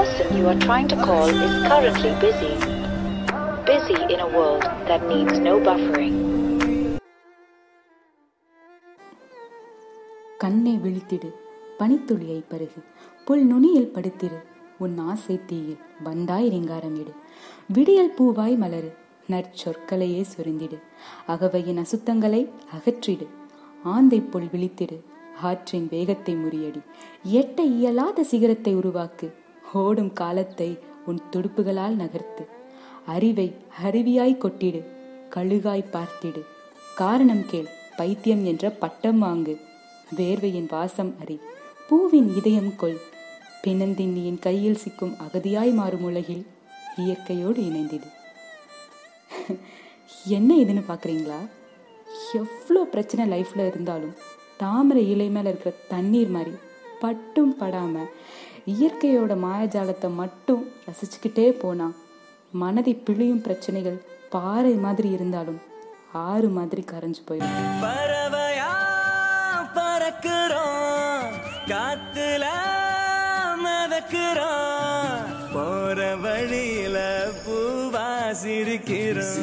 person you are trying to call is currently busy. Busy in a world that needs no buffering. கண்ணை விழித்திடு பனித்துளியை பருகு. புல் நுனியில் படுத்திரு உன் ஆசை தீயில் வந்தாய் ரிங்காரமிடு விடியல் பூவாய் மலரு நற்சொற்களையே சொரிந்திடு. அகவையின் அசுத்தங்களை அகற்றிடு. ஆந்தை புல் விழித்திடு ஆற்றின் வேகத்தை முறியடி. எட்ட இயலாத சிகரத்தை உருவாக்கு. ஓடும் காலத்தை உன் துடுப்புகளால் நகர்த்து. அறிவை அருவியாய் கொட்டிடு கழுகாய் பார்த்திடு. காரணம் கேள் பைத்தியம் என்ற பட்டம் வாங்கு. வேர்வையின் வாசம் அறி பூவின் இதயம் கொள். பிணந்தின்னியின் கையில் சிக்கும் அகதியாய் மாறும் உலகில் இயற்கையோடு இணைந்திடு. என்ன இதுன்னு பார்க்குறீங்களா எவ்வளோ பிரச்சனை லைஃப்பில் இருந்தாலும் தாமரை இலை மேலே இருக்கிற தண்ணீர் மாதிரி பட்டும் படாமல் இயற்கையோட மாயஜாலத்தை மட்டும் ரசிச்சுக்கிட்டே போனா மனதை பிழியும் பிரச்சனைகள் பாறை மாதிரி இருந்தாலும் ஆறு மாதிரி கரைஞ்சு போயிடும். பறவையா பறக்கிறோம் காத்துல மதக்கிறோம் போற வழியில பூவா சிரிக்கிறோம்.